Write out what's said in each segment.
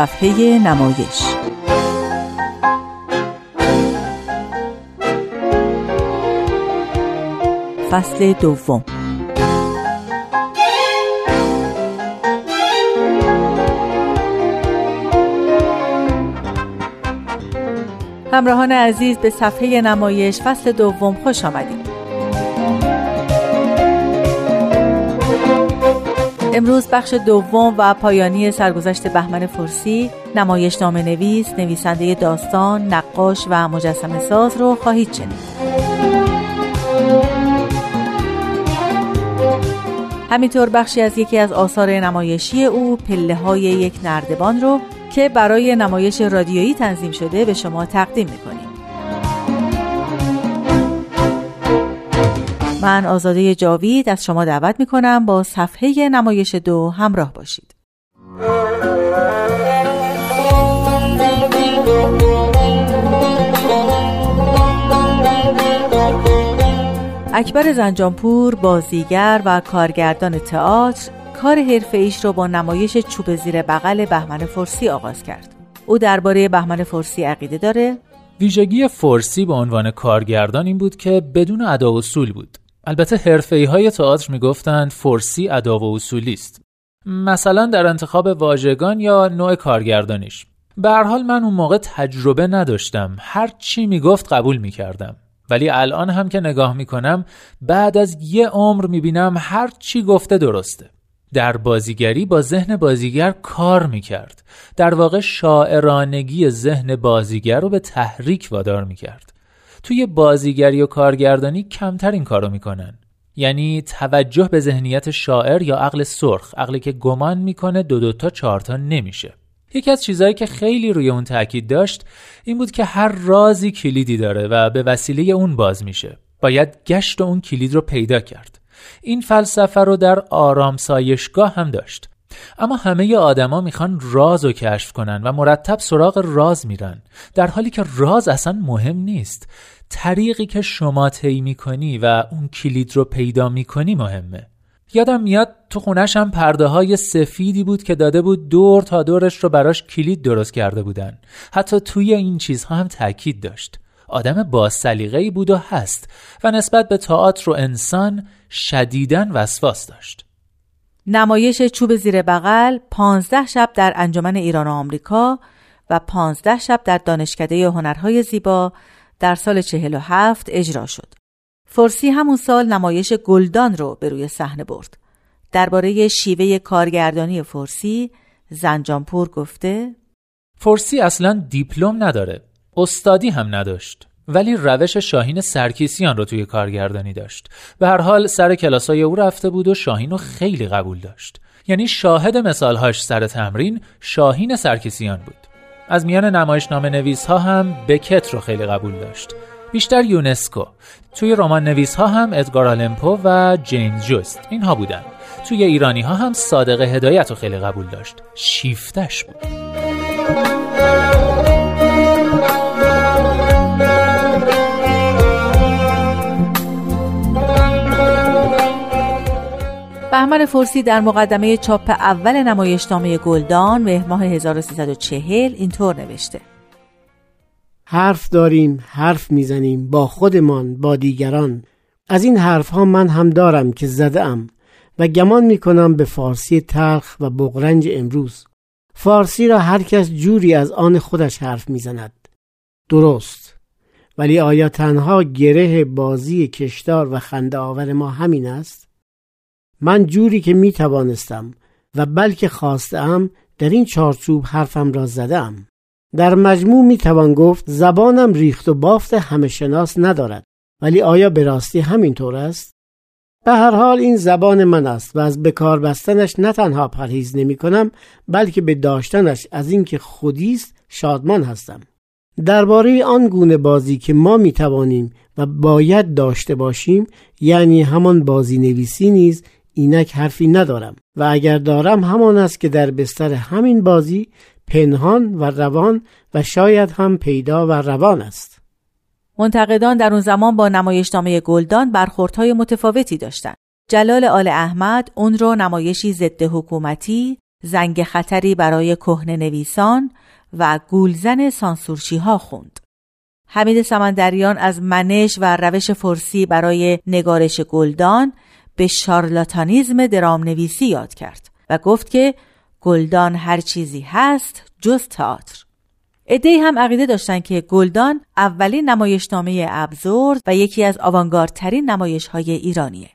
صفحه نمایش. فصل دوم. همراهان عزیز به صفحه نمایش فصل دوم خوش آمدید. امروز بخش دوم و پایانی سرگذشت بهمن فرسی نمایش نام نویس، نویسنده داستان، نقاش و مجسم ساز رو خواهید شنید. همینطور بخشی از یکی از آثار نمایشی او پله های یک نردبان رو که برای نمایش رادیویی تنظیم شده به شما تقدیم می‌کنیم. من آزاده جاوید از شما دعوت می کنم با صفحه نمایش دو همراه باشید. اکبر زنجانپور بازیگر و کارگردان تئاتر کار حرفه ایش را با نمایش چوب زیر بغل بهمن فرسی آغاز کرد. او درباره بهمن فرسی عقیده داره ویژگی فرسی به عنوان کارگردان این بود که بدون ادا اصول بود البته حرفه های تئاتر می‌گفتند فرسی ادا و اصولی است. مثلا در انتخاب واژگان یا نوع کارگردانیش. به حال من اون موقع تجربه نداشتم. هر چی می‌گفت قبول می‌کردم. ولی الان هم که نگاه می‌کنم بعد از یه عمر می‌بینم هر چی گفته درسته. در بازیگری با ذهن بازیگر کار می‌کرد. در واقع شاعرانگی ذهن بازیگر رو به تحریک وادار می‌کرد. توی بازیگری و کارگردانی کمتر این کارو می‌کنن. یعنی توجه به ذهنیت شاعر یا عقل سرخ عقلی که گمان می‌کنه دو دو تا چهار تا نمیشه. یکی از چیزهایی که خیلی روی اون تاکید داشت این بود که هر رازی کلیدی داره و به وسیله اون باز میشه. باید گشت اون کلید رو پیدا کرد. این فلسفه رو در آرام سایشگاه هم داشت. اما همه آدما می‌خوان راز رو کشف کنن و مرتب سراغ راز میرن در حالی که راز اصلا مهم نیست. طریقی که شما طی می‌کنی و اون کلید رو پیدا می‌کنی مهمه. یادم میاد تو خونش هم پرده های سفیدی بود که داده بود دور تا دورش رو براش کلید درست کرده بودن. حتی توی این چیزها هم تاکید داشت. آدم با بود و هست و نسبت به تئاتر و انسان شدیدن وسواس داشت. نمایش چوب زیر بغل پانزده شب در انجمن ایران و آمریکا و پانزده شب در دانشکده هنرهای زیبا در سال چهل و هفت اجرا شد. فرسی همون سال نمایش گلدان رو به روی صحنه برد. درباره شیوه کارگردانی فرسی زنجانپور گفته فرسی اصلا دیپلم نداره. استادی هم نداشت. ولی روش شاهین سرکیسیان رو توی کارگردانی داشت. به هر حال سر کلاسای او رفته بود و شاهین رو خیلی قبول داشت. یعنی شاهد مثالهاش سر تمرین شاهین سرکیسیان بود. از میان نمایشنامه نویس ها هم بکت رو خیلی قبول داشت. بیشتر یونسکو. توی رمان نویس ها هم ادگار آلمپو و جیمز جوست. اینها بودن. توی ایرانی ها هم صادق هدایت رو خیلی قبول داشت. شیفتش بود. بهمن فرسی در مقدمه چاپ اول نمایشنامه گلدان مهر ماه 1340 اینطور نوشته. حرف داریم حرف می‌زنیم با خودمان با دیگران. از این حرف ها من هم دارم که زده ام و گمان می کنم به فارسی تلخ و بغرنج امروز. فارسی را هر کس جوری از آن خودش حرف می‌زند. درست. ولی آیا تنها گره بازی کشدار و خنده آور ما همین است؟ من جوری که می توانستم و بلکه خواستم در این چارچوب حرفم را زدم در مجموع می توان گفت زبانم ریخت و بافت همه شناس ندارد. ولی آیا به راستی همینطور است؟ به هر حال این زبان من است و از بکار بستنش نه تنها پرهیز نمی کنم بلکه به داشتنش از اینکه خودی است شادمان هستم. درباره آن گونه بازی که ما می توانیم و باید داشته باشیم یعنی همان بازی نویسی نیز اینک حرفی ندارم و اگر دارم همان است که در بستر همین بازی پنهان و روان و شاید هم پیدا و روان است منتقدان در اون زمان با نمایشنامه گلدان برخوردهای متفاوتی داشتند. جلال آل احمد اون رو نمایشی ضد حکومتی زنگ خطری برای کهنه نویسان و گولزن سانسورچی ها خوند. حمید سمندریان از منش و روش فرسی برای نگارش گلدان به شارلاتانیزم درام نویسی یاد کرد و گفت که گلدان هر چیزی هست جز تئاتر. ادهی هم عقیده داشتند که گلدان اولین نمایشنامه ابزورد و یکی از آوانگاردترین نمایش های ایرانیه.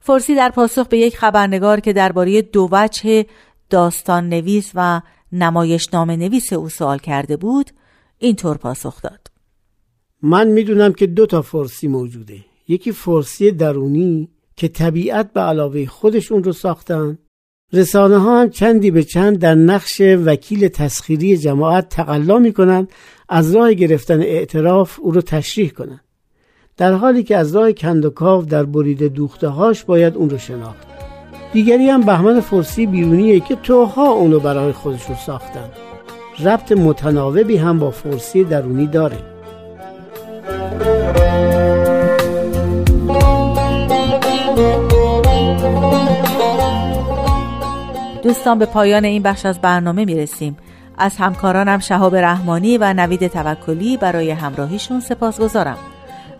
فرسی در پاسخ به یک خبرنگار که درباره دو وجه داستان نویس و نمایشنامه نویس او سوال کرده بود اینطور پاسخ داد من می‌دونم که دو تا فرسی موجوده یکی فرسی درونی که طبیعت به علاوه خودشون رو ساختن. رسانه ها هم چندی به چند در نقش وکیل تسخیری جماعت تقلا می‌کنن از راه گرفتن اعتراف او رو تشریح کنن در حالی که از راه کندوکاو در برید دوخته هاش باید اون رو شناخت. دیگری هم بهمن فرسی بیرونیه که توها اونو برای خودشون ساختن. ربط متناوبی هم با فرسی درونی داره. دوستان به پایان این بخش از برنامه می رسیم. از همکارانم شهاب رحمانی و نوید توکلی برای همراهیشون سپاس گذارم.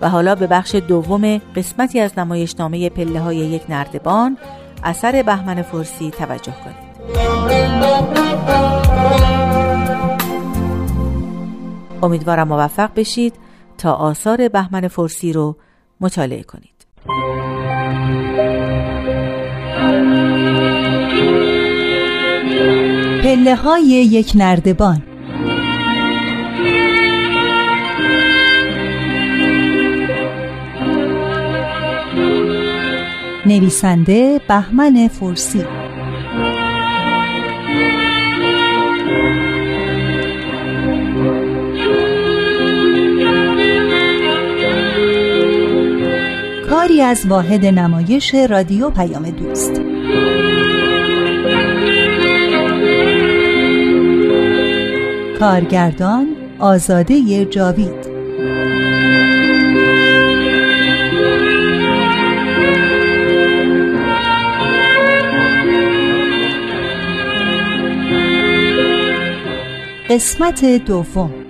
و حالا به بخش دوم قسمتی از نمایشنامه پله های یک نردبان اثر بهمن فرسی توجه کنید امیدوارم موفق بشید تا آثار بهمن فرسی رو مطالعه کنید پله های یک نردبان. نویسنده بهمن فرسی کاری از واحد نمایش رادیو پیام دوست. کارگردان آزاده جاوید. قسمت دوم.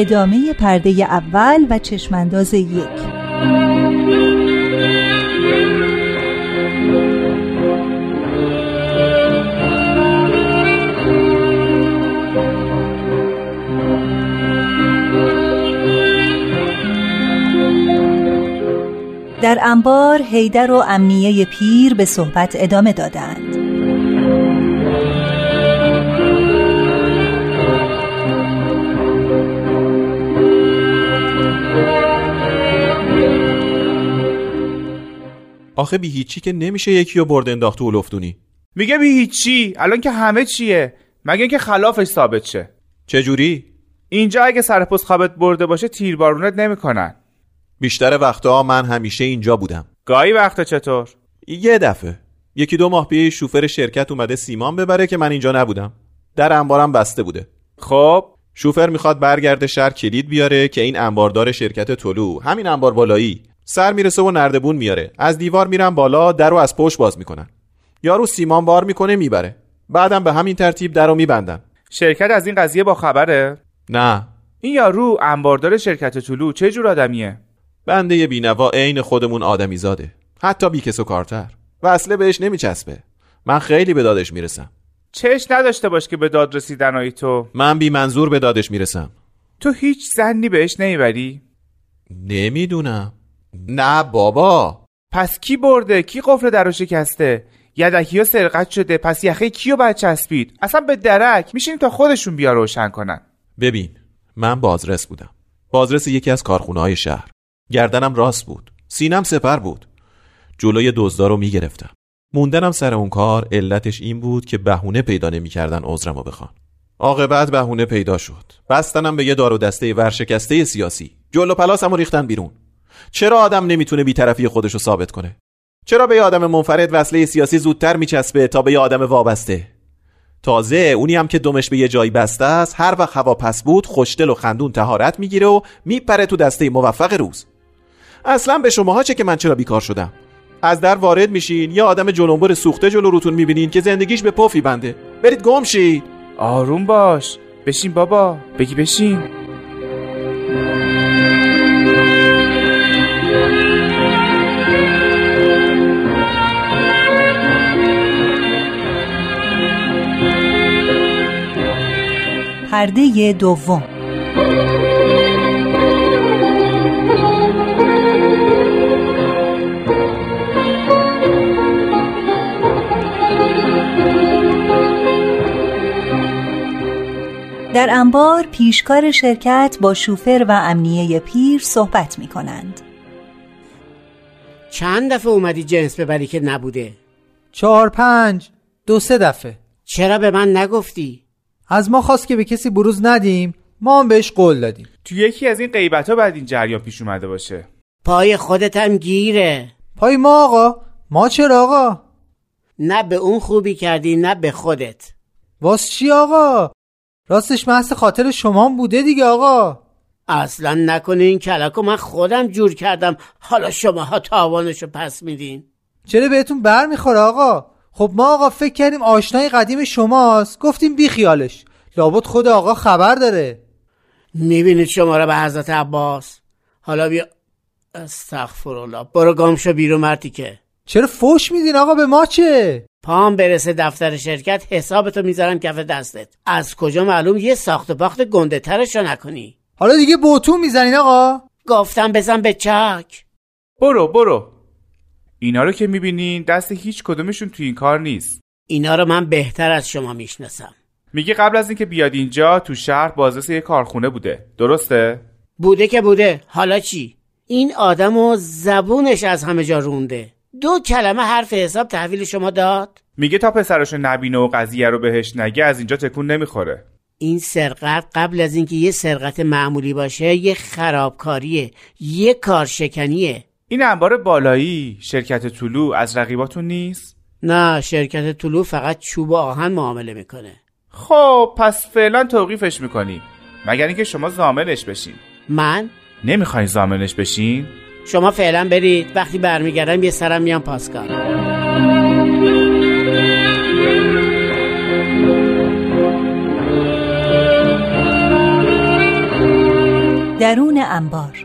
ادامه پرده اول و چشمانداز یک. در انبار هیدر و امنیه پیر به صحبت ادامه دادند. آخه بی هیچی که نمیشه یکی رو برد انداخت تو لفتونی میگه بی هیچی. الان که همه چیه. مگه اینکه خلافش ثابت شه. چجوری؟ اینجا اگه سرپوست خوابت برده باشه تیربارونت نمی‌کنن. بیشتر وقتها من همیشه اینجا بودم. گاهی وقتا چطور؟ یه دفعه. یکی دو ماه پیش شوفر شرکت اومده سیمان ببره که من اینجا نبودم. در انبارم بسته بوده. خب. شوفر می‌خواد برگرده شهر کلید بیاره که این انباردار شرکت طلو همین انبار بالایی. سر می‌رسه و نردبون میاره. از دیوار میرن بالا در رو از پشت باز می‌کنن. یارو سیمان بار می‌کنه می‌بره. بعدم به همین ترتیب در رو میبندن. شرکت از این قضیه با خبره؟ نه. این یارو انباردار شرکت طلو چه جور آدمیه؟ بنده بینوا عین خودمون آدمی زاده حتی بیکس و کارتر. و اصله بهش نمیچسبه. من خیلی به دادش می‌رسم. چش نداشته باش که به داد رسیدن تو. من بی منظور به دادش می‌رسم. تو هیچ زنی بهش نمی‌بری؟ نمی‌دونم. نه بابا. پس کی برده؟ کی قفل درو شکسته؟ یدکی ها سرقت شده. پس یخه کیو باید چسبید؟ اصلا به درک. میشین تا خودشون بیا روشن کنن. ببین من بازرس بودم. بازرس یکی از کارخونه های شهر. گردنم راست بود. سینم سپر بود. جلوی دزدا رو می‌گرفتم. موندنم سر اون کار علتش این بود که بهونه پیدا نمی‌کردن عذرمو بخوان. عاقبت بهونه پیدا شد. بستنم به یه دار و دسته ورشکسته سیاسی. جلو پلاسمو ریختن بیرون. چرا آدم نمی‌تونه بیطرفی خودش رو ثابت کنه؟ چرا به آدم منفرد وصله سیاسی زودتر میچسبه تا به آدم وابسته؟ تازه اونی هم که دمش به یه جایی بسته است هر وقت هوا پس بود خوشدل و خندون تهارت می‌گیره و میپره تو دسته موفق روز. اصلا به شماها چه که من چرا بیکار شدم؟ از در وارد میشین یه آدم جلنبر سوخته جلو روتون می‌بینین که زندگیش به پفی بنده. برید گم شید. آروم باش. بشین بابا. بگی بشین. پرده دوم. در انبار پیشکار شرکت با شوفر و امنیه پیر صحبت می کنند. چند دفعه اومدی جنس ببری که نبوده؟ چهار پنج دو سه دفعه. چرا به من نگفتی؟ از ما خواست که به کسی بروز ندیم ما هم بهش قول دادیم. تو یکی از این غیبت ها بعد این جریان پیش اومده باشه. پای خودت هم گیره. پای ما آقا ما چرا آقا؟ نه به اون خوبی کردی نه به خودت. واس چی آقا؟ راستش محض خاطر شما بوده دیگه آقا. اصلا نکنه این کلکو من خودم جور کردم. حالا شماها تاوانشو پس میدین. چرا بهتون بر می‌خوره آقا؟ خب ما آقا فکر کردیم آشنای قدیم شماست. گفتیم بی خیالش. لابد خود آقا خبر داره. می‌بینید شما را به حضرت عباس؟ حالا بیا. استغفرالله. برو گامشو بیرون مرتی که. چرا فوش میدین آقا به ما چه؟ پام برسه دفتر شرکت حسابتو می‌ذارم کف دستت. از کجا معلوم یه ساخت و باخت گنده ترشو نکنی. حالا دیگه بوتون می‌زنین آقا. گفتم بزن به چک برو برو. اینا رو که می‌بینین دست هیچ کدومشون تو این کار نیست. اینا رو من بهتر از شما می‌شناسم. میگه قبل از اینکه بیاد اینجا تو شهر بازرس یه کارخونه بوده. درسته؟ بوده که بوده. حالا چی؟ این آدم و زبونش از همه جا رونده. دو کلمه حرف حساب تحویل شما داد؟ میگه تا پسرشو نبینه و قضیه رو بهش نگه از اینجا تکون نمی‌خوره. این سرقت قبل از اینکه یه سرقت معمولی باشه یه خرابکاریه یه کارشکنیه. این انبار بالایی شرکت طلوع از رقیباتون نیست؟ نه شرکت طلوع فقط چوب و آهن معامله می‌کنه. خب پس فعلا توقیفش می‌کنیم. مگر اینکه شما زامنش بشین. من؟ نمی‌خواین زامنش بشین؟ شما فعلا برید. وقتی برمیگردم یه سرم میام پاسکار. درون انبار.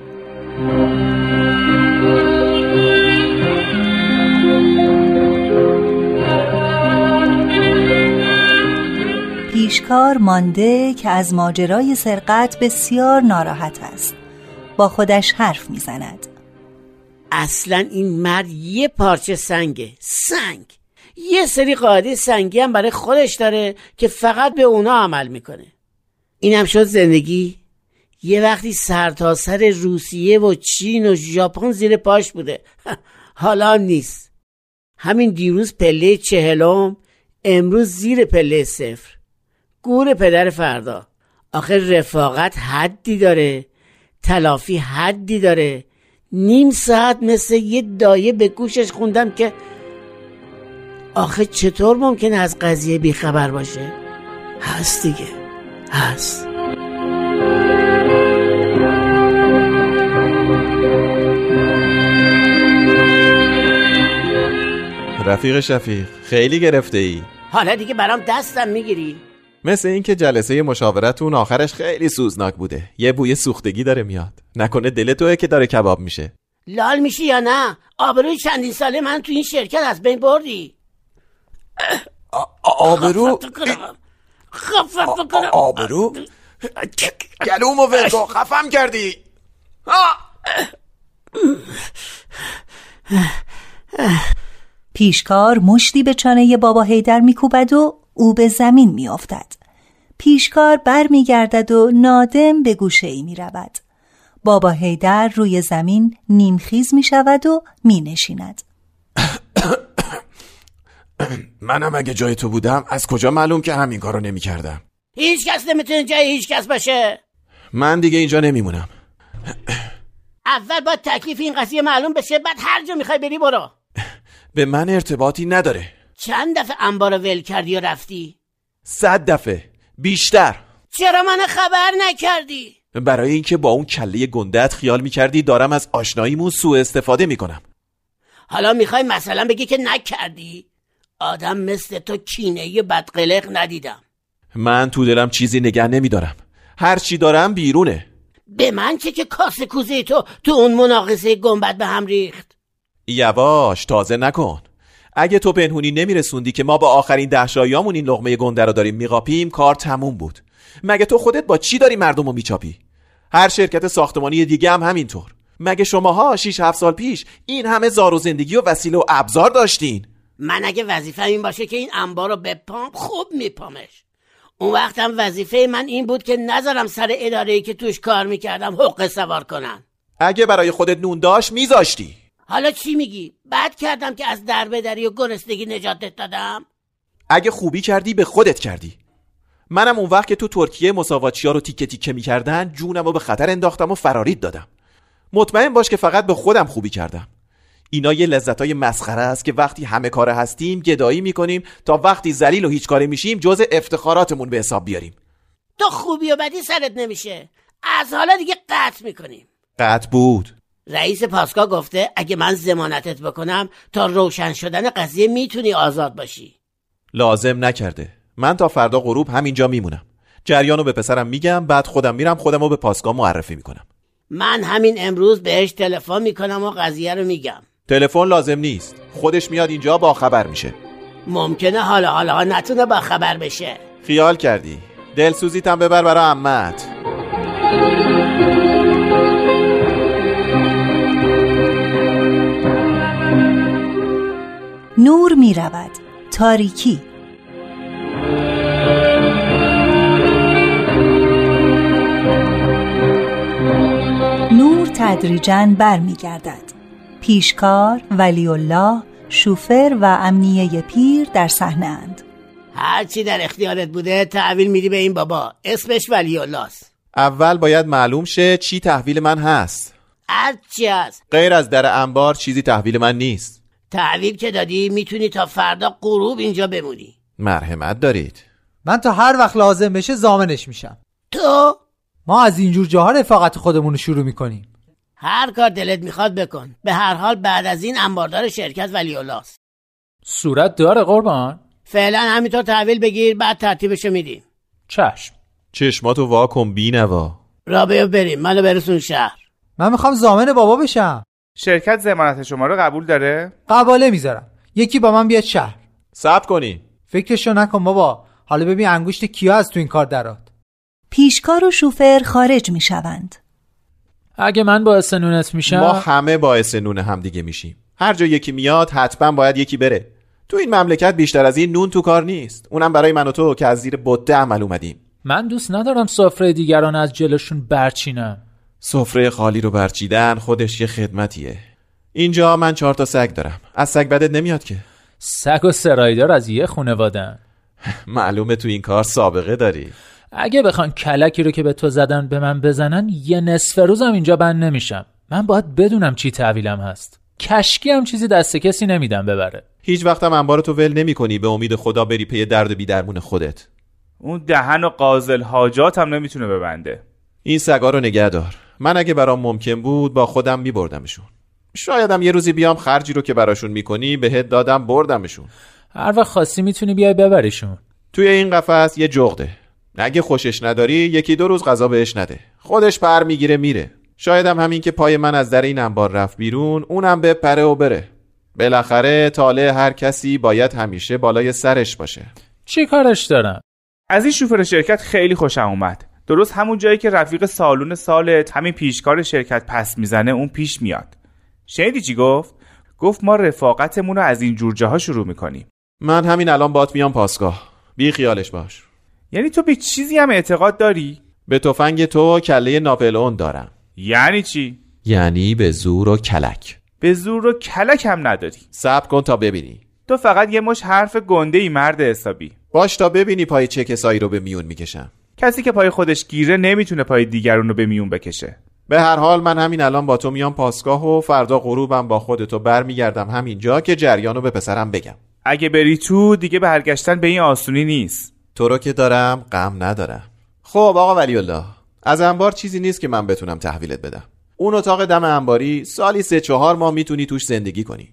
پیشکار مانده که از ماجرای سرقت بسیار ناراحت است. با خودش حرف می‌زند. اصلا این مرد یه پارچه سنگه. سنگ. یه سری قاعده سنگی هم برای خودش داره که فقط به اونا عمل می‌کنه. اینم شد زندگی. یه وقتی سرتاسر سر روسیه و چین و ژاپن زیر پاش بوده. حالا نیست. همین دیروز پله چهلم امروز زیر پله صفر. گور پدر فردا. آخه رفاقت حدی داره تلافی حدی داره. نیم ساعت مثل یه دایه به گوشش خوندم که آخه چطور ممکنه از قضیه بیخبر باشه؟ هست دیگه هست. رفیق شفیق. خیلی گرفته ای حالا دیگه برام دستم می‌گیری. مثل اینکه جلسه مشاورتون آخرش خیلی سوزناک بوده. یه بوی سوختگی داره میاد. نکنه دل توه که داره کباب میشه. لال میشی یا نه؟ آبروی چندین ساله من تو این شرکت از بین بردی. آبرو؟ خفت بکنم. آبرو؟ گلومو ورگو خفم کردی. پیشکار مشتی به چانه بابا هیدر میکوبد و او به زمین میافتد. پیشکار بر میگردد و نادم به گوشه ای می رود. بابا هیدر روی زمین نیمخیز می شود و می نشیند. منم اگه جای تو بودم از کجا معلوم که همین کارو نمی کردم هیچ کس نمی‌تونه جای هیچ کس باشه. من دیگه اینجا نمیمونم. اول با تکلیف این قضیه معلوم بشه بعد هر جا می‌خوای بری برو. به من ارتباطی نداره. چند دفعه انبار ول کردی و رفتی؟ صد دفعه. بیشتر. چرا من خبر نکردی؟ برای اینکه با اون کله گندت خیال می‌کردی دارم از آشناییمون سوء استفاده می‌کنم. حالا می‌خوای مثلا بگی که نکردی؟ آدم مثل تو کینه بدقلق ندیدم. من تو دلم چیزی نگه نمیدارم. هر چی دارم بیرونه. به من چه که کاسه کوزه تو تو اون مناقصه گنبد به هم ریخت؟ یواش تازه نکن. اگه تو پنهونی نمیرسوندی که ما با آخرین دهشایامون این لغمه گنده رو داریم میقاپیم کار تموم بود. مگه تو خودت با چی داری مردم رو میچاپی؟ هر شرکت ساختمانی دیگه هم همینطور. مگه شماها 6 7 سال پیش این همه زار و زندگی و وسیله و ابزار داشتین؟ من اگه وظیفه این باشه که این انبار رو بپام خوب میپامش. اون وقتم وظیفه من این بود که نذارم سر اداره که توش کار می‌کردم حق سوار کنن. اگه برای خودت نون داشت میذاشتی. حالا چی میگی؟ بد کردم که از دربدری و گرسنگی نجاتت دادم؟ اگه خوبی کردی به خودت کردی. منم اون وقت که تو ترکیه مساواتچی ها رو تیکه تیکه می‌کردن جونم رو به خطر انداختم و فرارید دادم. مطمئن باش که فقط به خودم خوبی کردم. اینا یه لذت های مسخره است که وقتی همه کار هستیم گدایی می‌کنیم تا وقتی ذلیل و هیچ کاره میشیم جز افتخاراتمون به حساب بیاریم. تو خوبی و بدی سرت نمیشه. از حالا دیگه قطع می‌کنیم. قطع بود. رئیس پاسگاه گفته اگه من زمانتت بکنم تا روشن شدن قضیه می‌تونی آزاد باشی. لازم نکرده. من تا فردا غروب همینجا میمونم. جریانو به پسرم میگم بعد خودم میرم خودمو به پاسگاه معرفی می‌کنم. من همین امروز بهش تلفن می‌کنم و قضیه رو میگم. تلفن لازم نیست. خودش میاد اینجا با خبر میشه. ممکنه حالا حالا نتونه با خبر بشه. خیال کردی. دلسوزیتم ببر برا عمت نور می رود تاریکی. نور تدریجا برمیگردد. پیشکار ولی الله شوفر و امنیه پیر در صحنه اند. هرچی در اختیارت بوده تحویل میدی به این بابا. اسمش ولی الله است اول باید معلوم شه چی تحویل من هست. هرچی هست. غیر از در انبار چیزی تحویل من نیست. تحویل که دادی می‌تونی تا فردا غروب اینجا بمونی. مرحمت دارید. من تا هر وقت لازم بشه زامنش میشم. تو؟ ما از اینجور جاها رفاقت خودمون رو شروع می‌کنیم. هر کار دلت می‌خواد بکن. به هر حال بعد از این انباردار شرکت ولی الله است صورت داره قربان؟ فعلا همینطور تحویل بگیر بعد ترتیبشو میدیم. چشم. چشماتو وا کن بی نوا. را بیا بریم. منو برسون شهر. من می‌خوام زامن بابا بشم. شرکت زمانت شما رو قبول داره؟ قباله می‌ذارم. یکی با من بیاد شهر. ثبت کنی. فکرشو نکن بابا. حالا ببین انگشت کیا از تو این کار درات پیشکار و شوفر خارج می شوند اگه من باعث نونت میشم ما همه باعث نون هم دیگه میشیم. هر جا یکی میاد حتما باید یکی بره. تو این مملکت بیشتر از این نون تو کار نیست. اونم برای من و تو که از زیر بده عمل اومدیم. من دوست ندارم سفره دیگران از جلوشون برچینم سفره خالی رو برچیدن خودش یه خدمتیه. اینجا من چهار تا سگ دارم. از سگ بدت نمیاد که. سگ و سرایدار از یه خونوادن معلومه تو این کار سابقه داری. اگه بخوان کلکی رو که به تو زدن به من بزنن یه نصف روزم اینجا بند نمیشم. من باید بدونم چی تحویلم هست. کشکی هم چیزی دست کسی نمیدم ببره. هیچ وقتم انبار تو ول نمی کنی به امید خدا بری پی درد و بیدرمون خودت. اون دهن و قازل حاجات هم نمی‌تونه ببنده. این سگا رو نگه دار. من اگه برام ممکن بود با خودم میبردمشون. شایدم یه روزی بیام خرجی رو که براشون می‌کنی بهت دادم بردمشون. هر وقت خواستی می‌تونی بیای ببریشون. توی این قفس یه جغده. اگه خوشش نداری یکی دو روز غذا بهش نده. خودش پر می‌گیره میره. شایدم همین که پای من از در این انبار رفت بیرون اونم به پره و بره. بالاخره طالع هر کسی باید همیشه بالای سرش باشه. چی کارش دارم از این شوفر شرکت خیلی خوشم اومد. درست همون جایی که رفیق سالون سالت همین پیشکار شرکت پس می‌زنه اون پیش میاد. شنیدی چی گفت؟ گفت ما رفاقتمون رو از این جور جاها شروع می‌کنیم. من همین الان بات میام پاسگاه. بی خیالش باش. یعنی تو به چیزی هم اعتقاد داری؟ به تفنگ تو کله ناپلئون دارم. یعنی چی؟ یعنی به زور و کلک. به زور و کلک هم نداری. صبر کن تا ببینی. تو فقط یه مش حرف گنده ای مرد حسابی. باش تا ببینی پای چه کسایی رو به میون می‌کشم. کسی که پای خودش گیره نمی‌تونه پای دیگرون رو به میون بکشه. به هر حال من همین الان با تو میام پاسگاه و فردا غروبم با خودتو برمیگردم همینجا که جریانو به پسرم بگم. اگه بری تو دیگه برگشتن به این آسونی نیست. تو رو که دارم غم ندارم. خب آقا ولی الله از انبار چیزی نیست که من بتونم تحویلت بدم. اون اتاق دم انباری سالی سه چهار ماه می‌تونی توش زندگی کنی.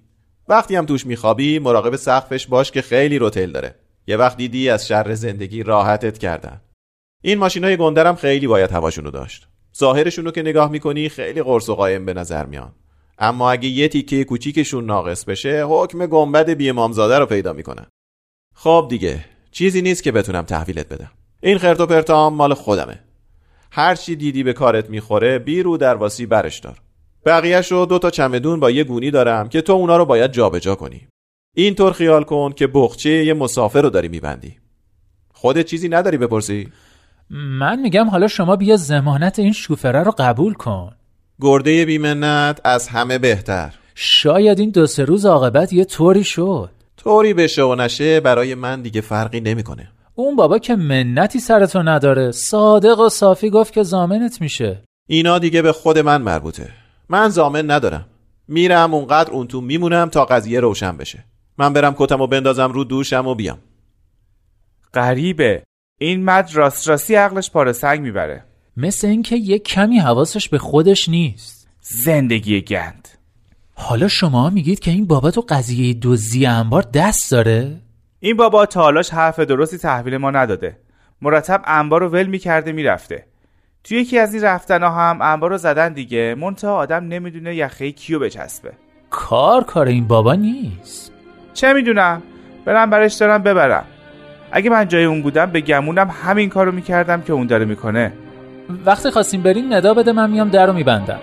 وقتی هم توش میخوابی مراقب سقفش باش که خیلی روتل داره. یه وقت دیدی از شر زندگی راحتت کردن. این ماشینای گندرم خیلی باید هواشونو داشت. ظاهرشونو که نگاه می‌کنی خیلی قرص و قایم به نظر میان. اما اگه یه تیکه کوچیکشون ناقص بشه حکم گنبد بی امامزاده رو پیدا می‌کنن. خب دیگه چیزی نیست که بتونم تحویلت بدم. این خرت و پرتام مال خودمه. هر چی دیدی به کارت می‌خوره بیرو در واسی برش دار. بقیهش رو دو تا چمدون با یه گونی دارم که تو اونا رو باید جابجا کنی. اینطور خیال کن که بخچه یه مسافر رو داری میبندی. خودت چیزی نداری بپرسی؟ من میگم حالا شما بیا زمانت این شوفره رو قبول کن. گرده بیمنت از همه بهتر. شاید این دو سه روز عاقبت یه طوری شد. طوری بشه و نشه برای من دیگه فرقی نمی‌کنه. اون بابا که منتی سرتو نداره صادق و صافی گفت که زامنت میشه. اینا دیگه به خود من مربوطه. من زامن ندارم. میرم اونقدر اون تو میمونم تا قضیه روشن بشه. من برم کتم و بندازم رو دوشم و بیام. غریبه. این مد راست راستی عقلش پاره سنگ می‌بره. مثل اینکه یه کمی حواسش به خودش نیست. زندگی گند. حالا شما میگید که این بابا تو قضیه دزدی انبار دست داره؟ این بابا تالاش حرف درستی تحویل ما نداده. مرتب انبار رو ول می‌کرده می‌رفته. توی یکی از این رفتنها هم انبار رو زدن دیگه. منتها آدم نمی‌دونه یخه کیو بچسبه. کار کار این بابا نیست. چه می‌دونم؟ برم برش دارم ببرم. اگه من جای اون بودم به گمونم همین کارو می‌کردم که اون داره می‌کنه. وقتی خواستیم بریم ندا بده من میام در رو میبندم.